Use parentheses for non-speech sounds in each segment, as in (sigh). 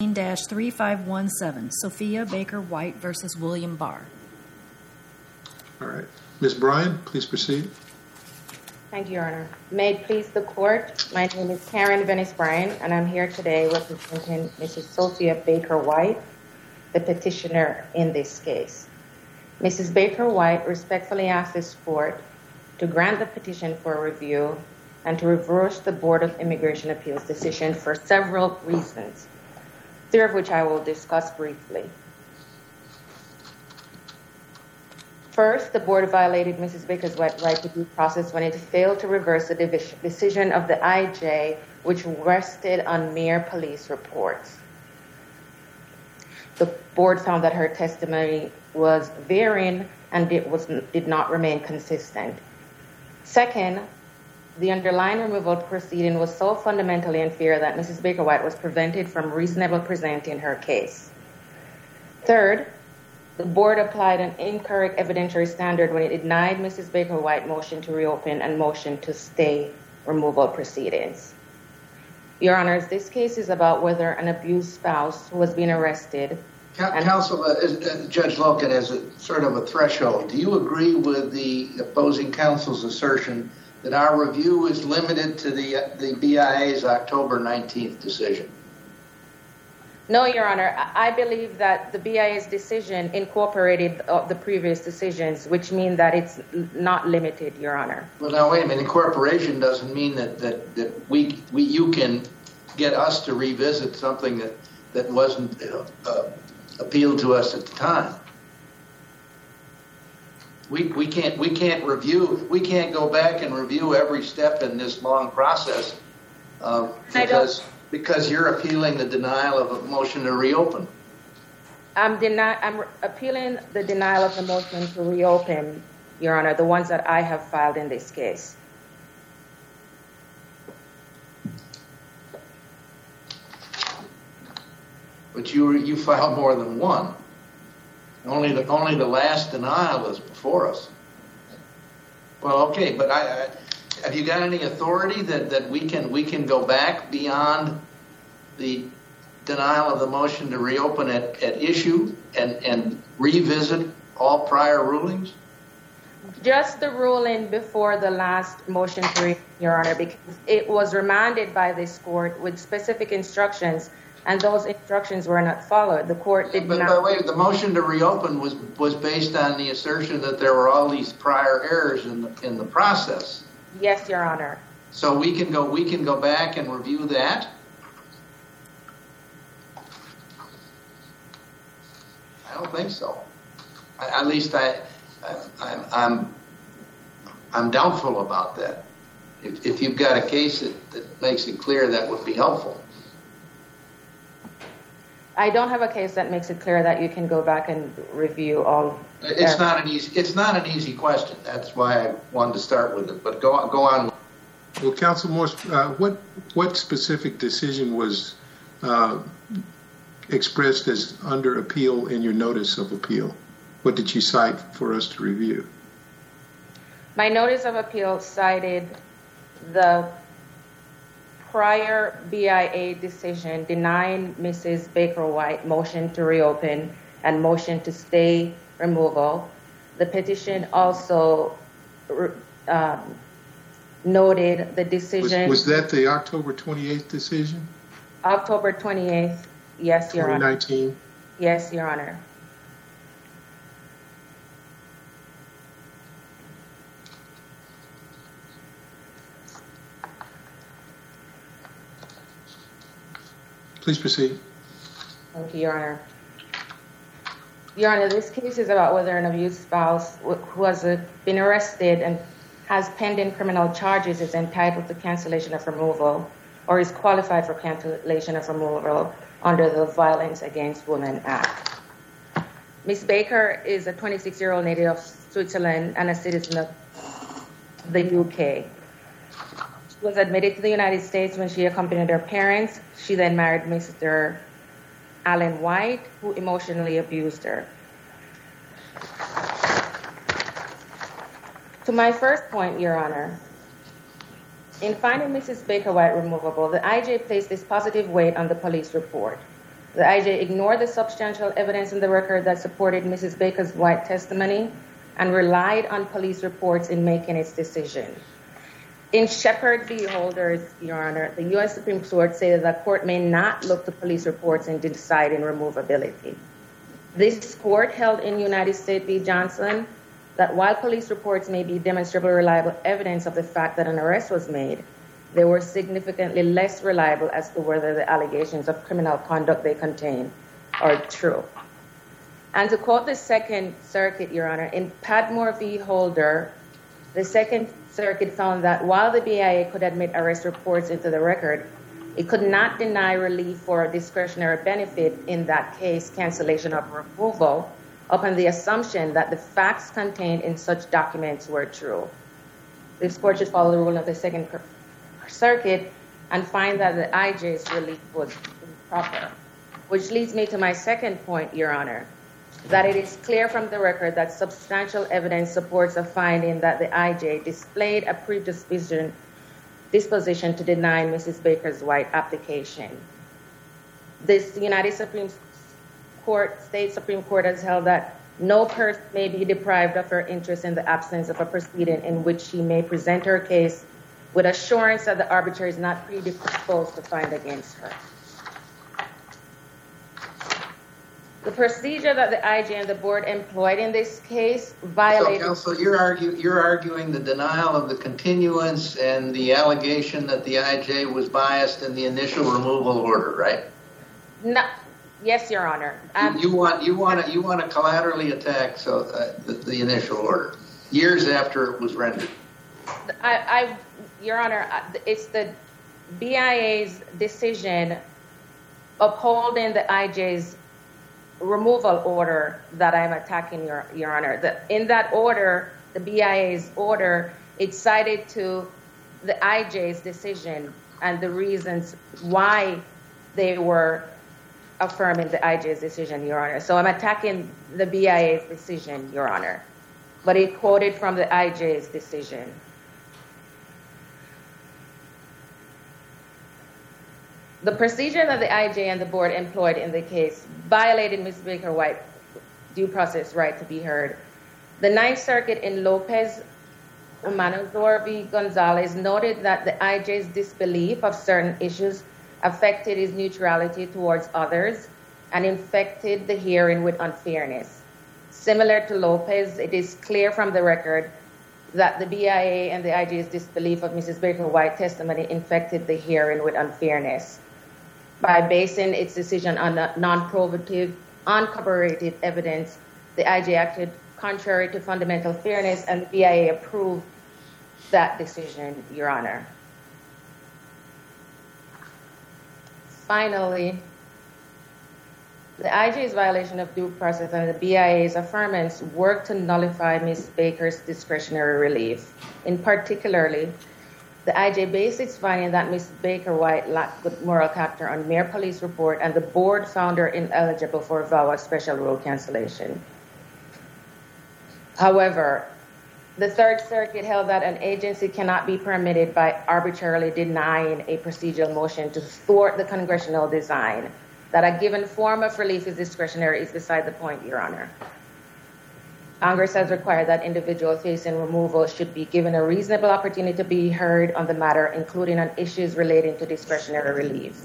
19-3517, Sophia Baker White versus William Barr. All right. Ms. Bryan, please proceed. Thank you, Your Honor. May it please the court, my name is Karen Venice Bryan, and I'm here today representing Mrs. Sophia Baker White, the petitioner in this case. Mrs. Baker White respectfully asks this court to grant the petition for review and to reverse the Board of Immigration Appeals decision for several reasons, three of which I will discuss briefly. First, the board violated Mrs. Baker's right to due process when it failed to reverse the decision of the IJ, which rested on mere police reports. The board found that her testimony was varying and it was, did not remain consistent. Second, the underlying removal proceeding was so fundamentally unfair that Mrs. Baker White was prevented from reasonably presenting her case. Third, the board applied an incorrect evidentiary standard when it denied Mrs. Baker White motion to reopen and motion to stay removal proceedings. Your Honors, this case is about whether an abused spouse who has been arrested. Counsel, uh, uh, Judge Loken, as a sort of a threshold, do you agree with the opposing counsel's assertion that our review is limited to the the BIA's October 19th decision? No, Your Honor. I believe that the BIA's decision incorporated uh, the previous decisions, which mean that it's not limited, Your Honor. Well, now, wait a minute. Incorporation doesn't mean that that, that we, we, you can get us to revisit something that wasn't uh, uh, appealed to us at the time. We we can't we can't review, we can't go back and review every step in this long process uh, because because you're appealing the denial of a motion to reopen. I'm deny I'm appealing the denial of the motion to reopen, Your Honor, the ones that I have filed in this case. But you you filed more than one. Only the only the last denial is before us. Well, okay, but I have you got any authority that that we can we can go back beyond the denial of the motion to reopen at at issue and and revisit all prior rulings? Just the ruling before the last motion, to Your Honor, because it was remanded by this court with specific instructions, and those instructions were not followed. The court did not... But wait, the way, the motion to reopen was was based on the assertion that there were all these prior errors in the in the process. Yes, Your Honor. So we can go we can go back and review that? I don't think so. At least I, I'm I'm doubtful about that. If if you've got a case that, that makes it clear, that would be helpful. I don't have a case that makes it clear that you can go back and review all... It's not an easy It's not an easy question. That's why I wanted to start with it, but go on. Go on. Well, Counsel Morse, uh, what specific decision was uh, expressed as under appeal in your notice of appeal? What did you cite for us to review? My notice of appeal cited the prior BIA decision denying Mrs. Baker White motion to reopen and motion to stay removal. The petition also um, noted the decision... Was that the October 28th decision? October 28th, yes, Your Honor. 2019? Yes, Your Honor. Please proceed. Thank you, Your Honor. Your Honor, this case is about whether an abused spouse who has been arrested and has pending criminal charges is entitled to cancellation of removal or is qualified for cancellation of removal under the Violence Against Women Act. Ms. Baker is a 26-year-old native of Switzerland and a citizen of the UK. Was admitted to the United States when she accompanied her parents. She then married Mr. Alan White, who emotionally abused her. To my first point, Your Honor, in finding Mrs. Baker White removable, the IJ placed this positive weight on the police report. The IJ ignored the substantial evidence in the record that supported Mrs. Baker's white testimony and relied on police reports in making its decision. In Shepard v. Holders, Your Honor, the U.S. Supreme Court said that the court may not look to police reports in deciding removability. This court held in United States v. Johnson that while police reports may be demonstrably reliable evidence of the fact that an arrest was made, they were significantly less reliable as to whether the allegations of criminal conduct they contain are true. And to quote the Second Circuit, Your Honor, in Padmore v. Holder, the Second Circuit found that while the BIA could admit arrest reports into the record, it could not deny relief for a discretionary benefit, in that case, cancellation of removal, upon the assumption that the facts contained in such documents were true. This court should follow the rule of the Second Circuit and find that the IJ's relief was improper. Which leads me to my second point, Your Honor, that it is clear from the record that substantial evidence supports a finding that the IJ displayed a predisposition to deny Mrs. Baker's white application. This United States Supreme Court has held that no person may be deprived of her interest in the absence of a proceeding in which she may present her case with assurance that the arbitrator is not predisposed to find against her. The procedure that the IJ and the board employed in this case violated... So, counsel, you're arguing the denial of the continuance and the allegation that the IJ was biased in the initial removal order, right? No. Yes, Your Honor. You um, want you want to collaterally attack so uh, the initial order, years after it was rendered. I, Your Honor, uh, it's the BIA's decision upholding the IJ's removal order that I'm attacking, Your Honor. In that order, the BIA's order, it cited to the IJ's decision and the reasons why they were affirming the IJ's decision, Your Honor. So I'm attacking the BIA's decision, Your Honor. But it quoted from the IJ's decision. The procedure that the IJ and the board employed in the case violated Mrs. Baker White's due process right to be heard. The Ninth Circuit in Lopez Umanzor v. Gonzales noted that the IJ's disbelief of certain issues affected his neutrality towards others and infected the hearing with unfairness. Similar to Lopez, it is clear from the record that the BIA and the IJ's disbelief of Mrs. Baker White's testimony infected the hearing with unfairness. By basing its decision on non-probative, uncorroborated evidence, the IJ acted contrary to fundamental fairness and the BIA approved that decision, Your Honor. Finally, the IJ's violation of due process and the BIA's affirmance worked to nullify Ms. Baker's discretionary relief. In particularly, the IJ based its finding that Ms. Baker White lacked good moral character on mere police report and the board found her ineligible for VAWA special rule cancellation. However, the Third Circuit held that an agency cannot be permitted by arbitrarily denying a procedural motion to thwart the congressional design. That a given form of relief is discretionary is beside the point, Your Honor. Congress has required that individuals facing removal should be given a reasonable opportunity to be heard on the matter, including on issues relating to discretionary relief.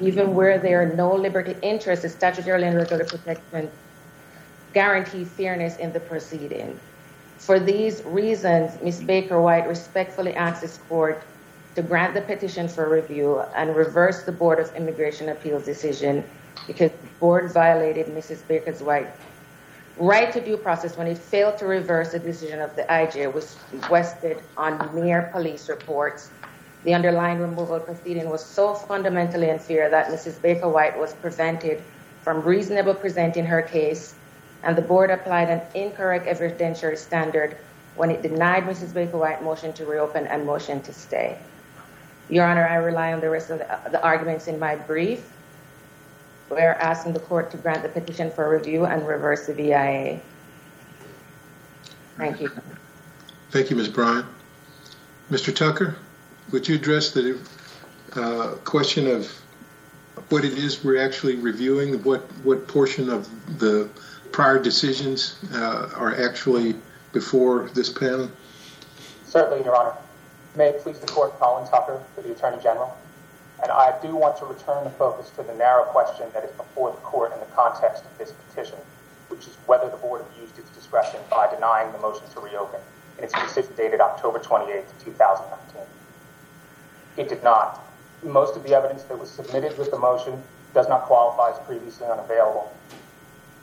Even where there are no liberty interests, the statutory and regulatory protection guarantee fairness in the proceeding. For these reasons, Ms. Baker White respectfully asks this court to grant the petition for review and reverse the Board of Immigration Appeals decision because the board violated Mrs. Baker White's right to due process when it failed to reverse the decision of the IJ was requested on mere police reports. The underlying removal proceeding was so fundamentally unfair that Mrs. Baker White was prevented from reasonably presenting her case and the board applied an incorrect evidentiary standard when it denied Mrs. Baker White's motion to reopen and motion to stay. Your Honor, I rely on the rest of the arguments in my brief. We are asking the court to grant the petition for review and reverse the BIA. Thank you. Thank you, Ms. Bryant. Mr. Tucker, would you address the question of what it is we're actually reviewing? What what portion of the prior decisions uh, are actually before this panel? Certainly, Your Honor. May it please the court, Colin Tucker for the Attorney General. And I do want to return the focus to the narrow question that is before the court in the context of this petition, which is whether the board abused its discretion by denying the motion to reopen in its decision dated October 28, 2019. It did not. Most of the evidence that was submitted with the motion does not qualify as previously unavailable.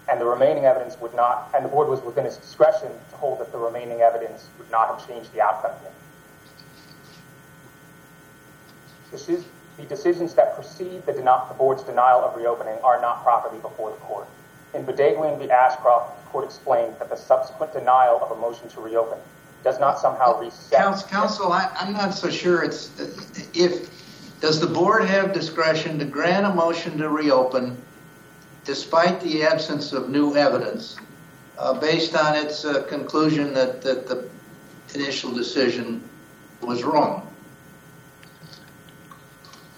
And the remaining evidence would not, and the board was within its discretion to hold that the remaining evidence would not have changed the outcome here. The decisions that precede the, the board's denial of reopening are not properly before the court. In Boudaguian v. Ashcroft, the court explained that the subsequent denial of a motion to reopen does not somehow reset. Counsel, I, am not so sure it's if does the board have discretion to grant a motion to reopen despite the absence of new evidence uh, based on its uh, conclusion that, that the initial decision was wrong?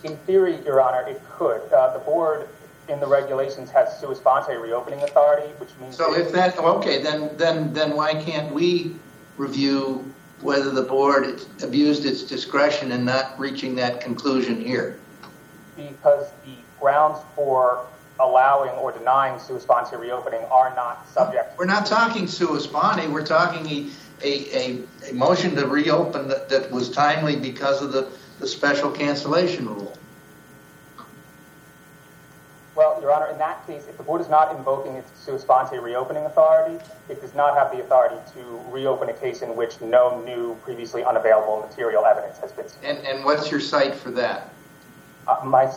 In theory, Your Honor, it could. Uh, the board in the regulations has sua sponte reopening authority, which means. So if that okay, then then then why can't we review whether the board abused its discretion in not reaching that conclusion here? Because the grounds for allowing or denying sua sponte reopening are not subject. We're not talking sua sponte. We're talking a, a, a motion to reopen that, that was timely because of the the special cancellation rule? Well, Your Honor, in that case, if the board is not invoking its sua sponte reopening authority, it does not have the authority to reopen a case in which no new, previously unavailable material evidence has been. And, and what's your cite for that? Uh, my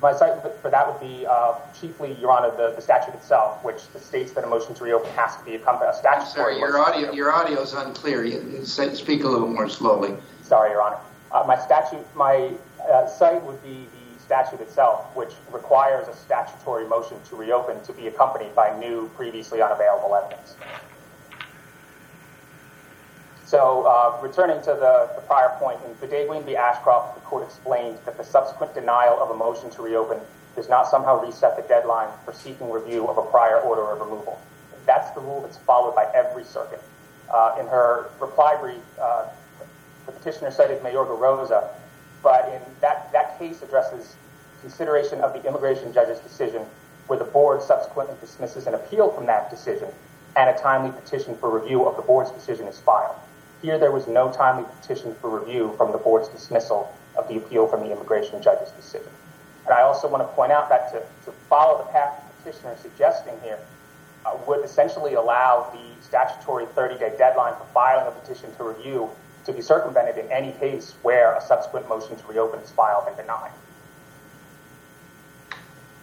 my cite for that would be uh, chiefly, Your Honor, the, the statute itself, which states that a motion to reopen has to be accompanied by a statutory. Sorry, your audio your audio is unclear. You, speak a little more slowly. Sorry, Your Honor. Uh, my statute, my uh, cite would be the statute itself, which requires a statutory motion to reopen to be accompanied by new, previously unavailable evidence. So, uh, returning to the, the, prior point, in Boudaguian v. Ashcroft, the court explained that the subsequent denial of a motion to reopen does not somehow reset the deadline for seeking review of a prior order of removal. That's the rule that's followed by every circuit. Uh, in her reply brief, uh, the petitioner cited Mayorga Rosa, but in that, that case addresses consideration of the immigration judge's decision where the board subsequently dismisses an appeal from that decision and a timely petition for review of the board's decision is filed. Here, there was no timely petition for review from the board's dismissal of the appeal from the immigration judge's decision. And I also want to point out that to, to follow the path the petitioner is suggesting here uh, would essentially allow the statutory 30-day deadline for filing a petition to review to be circumvented in any case where a subsequent motion to reopen is filed and denied.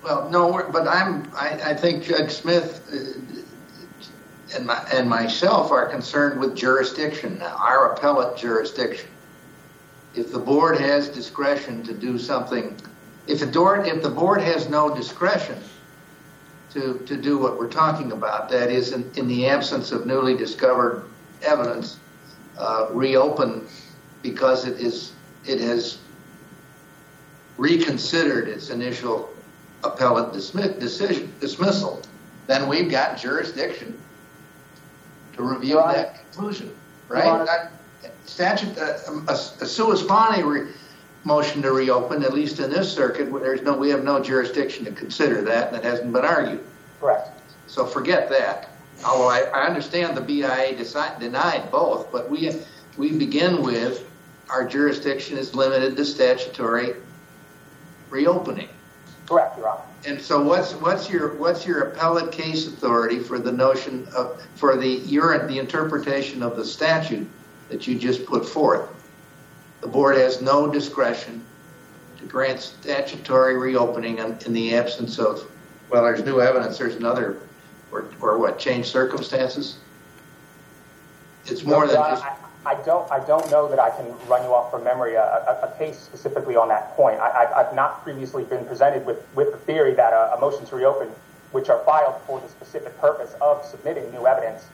Well, no, but I'm. I, I think Judge Smith uh, and my, and myself are concerned with jurisdiction, our appellate jurisdiction. If the board has discretion to do something, if the board if the board has no discretion to to do what we're talking about, that is, in, in the absence of newly discovered evidence, uh, reopen because it is it has reconsidered its initial appellate dismiss, decision dismissal, then we've got jurisdiction to review right. that conclusion, right? That statute, uh, a, a sua sponte re- motion to reopen, at least in this circuit, there's no, we have no jurisdiction to consider that, and it hasn't been argued. Correct. So forget that although I, I understand the BIA decide, denied both, but we we begin with our jurisdiction is limited to statutory reopening. Correct, Your Honor. And so, what's what's your what's your appellate case authority for the notion of for the your the interpretation of the statute that you just put forth? The board has no discretion to grant statutory reopening in, in the absence of well, there's new evidence. There's another or, or what, change circumstances? It's more no, than just... I, I, don't, I don't know that I can run you off from memory a, a, a case specifically on that point. I, have not previously been presented with, with the theory that a, a, motion to reopen, which are filed for the specific purpose of submitting new evidence,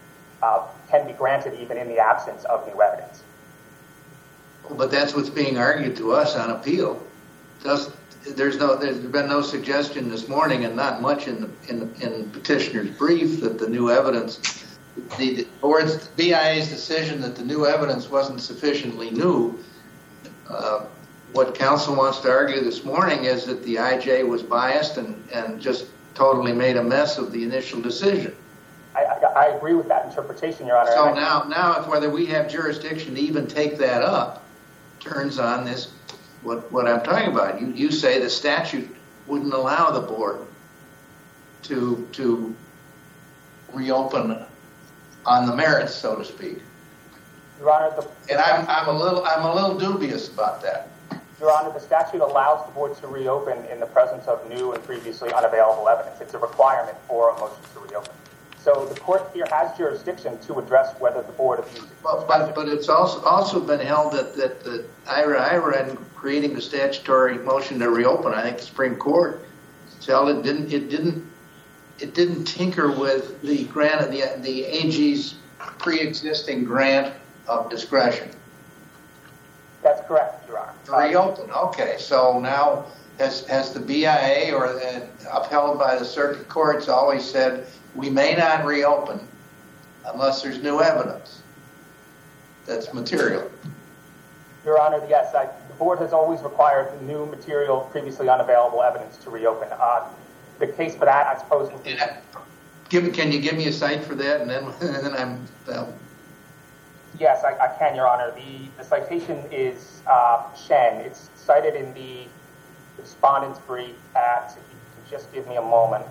uh, can be granted even in the absence of new evidence. But that's what's being argued to us on appeal. Does there's no, there's been no suggestion this morning and not much in the, in the, in petitioner's brief that the new evidence, the board's BIA's decision that the new evidence wasn't sufficiently new. Uh, what counsel wants to argue this morning is that the IJ was biased and, and just totally made a mess of the initial decision. I, I, I agree with that interpretation, Your Honor. So now, now if whether we have jurisdiction to even take that up turns on this, what, what I'm talking about. You, you say the statute wouldn't allow the board to, to reopen on the merits, so to speak. Your Honor, the, And I'm, I'm a little, I'm a little dubious about that. Your Honor, the statute allows the board to reopen in the presence of new and previously unavailable evidence. It's a requirement for a motion to reopen. So the court here has jurisdiction to address whether the board abused its But, but, but it's also, also been held that, that, that IRA, IRA in creating the statutory motion to reopen, I think the Supreme Court held it didn't, it didn't, it didn't tinker with the grant of the, the AG's pre-existing grant of discretion. That's correct, Your Honor. To reopen, okay, so now has, has the BIA or upheld by the circuit courts always said, we may not reopen unless there's new evidence that's material. Your Honor, yes, I, the board has always required new material, previously unavailable evidence to reopen. Uh, the case for that, I suppose. Give, can you give me a cite for that and then, (laughs) and then I'm, Yes, I, I can, Your Honor. The, the citation is uh, Shen. It's cited in the respondent's brief at, if you can just give me a moment.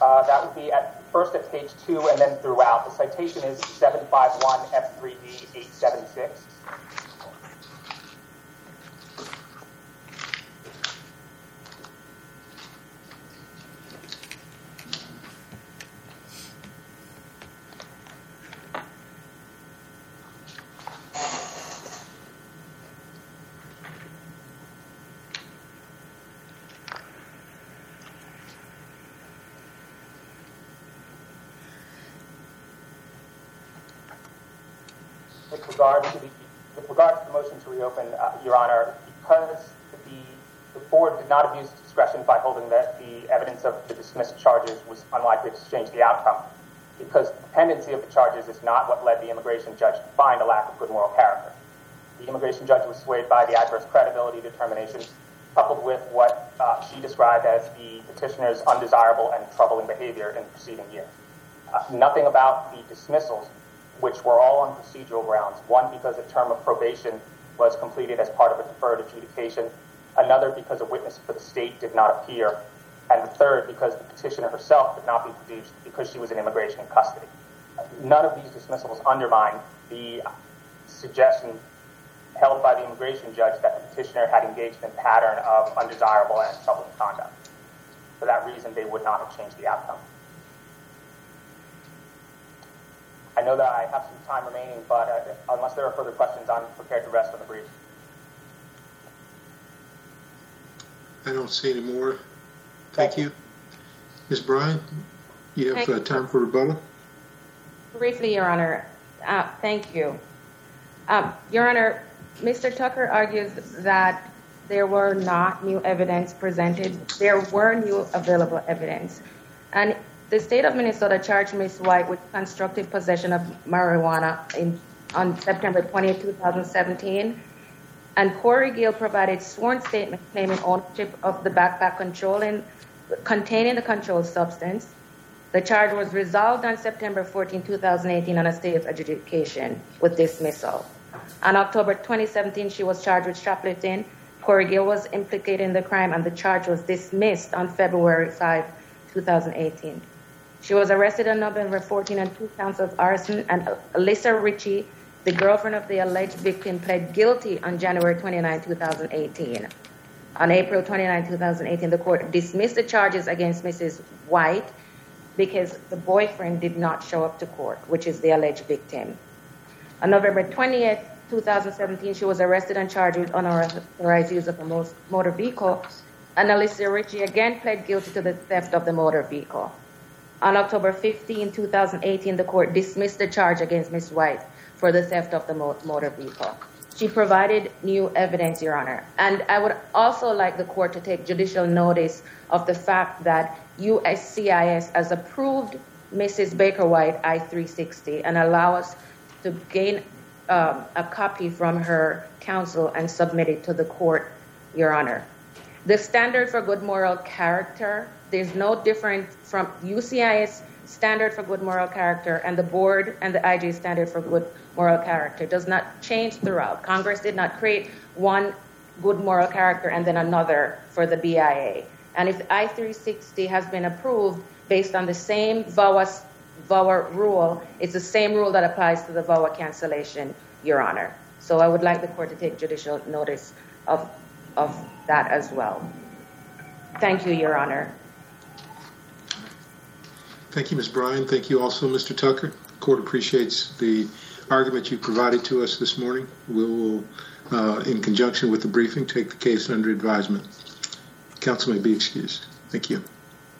Uh, that would be at first at page two and then throughout. The citation is 751 F3D 876. with regard to the with regard to the motion to reopen, uh, Your Honor, because the the board did not abuse discretion by holding that the evidence of the dismissed charges was unlikely to change the outcome, because the dependency of the charges is not what led the immigration judge to find a lack of good moral character. The immigration judge was swayed by the adverse credibility determinations, coupled with what uh, she described as the petitioner's undesirable and troubling behavior in the preceding year. Uh, nothing about the dismissals which were all on procedural grounds. One, because a term of probation was completed as part of a deferred adjudication. Another, because a witness for the state did not appear. And the third, because the petitioner herself could not be produced because she was in immigration custody. None of these dismissals undermine the suggestion held by the immigration judge that the petitioner had engaged in a pattern of undesirable and troubling conduct. For that reason, they would not have changed the outcome. I know that I have some time remaining, but uh, unless there are further questions, I'm prepared to rest on the brief. I don't see any more. Thank you. Ms. Bryan, you have uh, time for rebuttal? Briefly, Your Honor, uh, thank you. Um, Your Honor, Mr. Tucker argues that there were not new evidence presented. There were new available evidence. And the state of Minnesota charged Ms. White with constructive possession of marijuana in, on September 20, 2017. And Corey Gill provided sworn statement claiming ownership of the backpack containing the controlled substance. The charge was resolved on September 14, 2018 on a stay of adjudication with dismissal. On October 2017, she was charged with shoplifting. Corey Gill was implicated in the crime and the charge was dismissed on February 5, 2018. She was arrested on November 14 on two counts of arson and Alyssa Ritchie, the girlfriend of the alleged victim, pled guilty on January 29, 2018. On April 29, 2018, the court dismissed the charges against Mrs. White because the boyfriend did not show up to court, which is the alleged victim. On November 20th, 2017, she was arrested and charged with unauthorized use of a motor vehicle and Alicia Ritchie again pled guilty to the theft of the motor vehicle. On October 15, 2018, the court dismissed the charge against Ms. White for the theft of the motor vehicle. She provided new evidence, Your Honor. And I would also like the court to take judicial notice of the fact that USCIS has approved Mrs. Baker White I-360 and allow us to gain um, a copy from her counsel and submit it to the court, Your Honor. The standard for good moral character, there's no difference from UCIS standard for good moral character and the board and the IJ standard for good moral character does not change throughout. Congress did not create one good moral character and then another for the BIA. And if I-360 has been approved based on the same VAWA, VAWA rule, it's the same rule that applies to the VAWA cancellation, Your Honor. So I would like the court to take judicial notice of, of that as well. Thank you, Your Honor. Thank you, Ms. Bryan. Thank you also, Mr. Tucker. The court appreciates the argument you provided to us this morning. We will, uh, in conjunction with the briefing, take the case under advisement. Counsel may be excused. Thank you.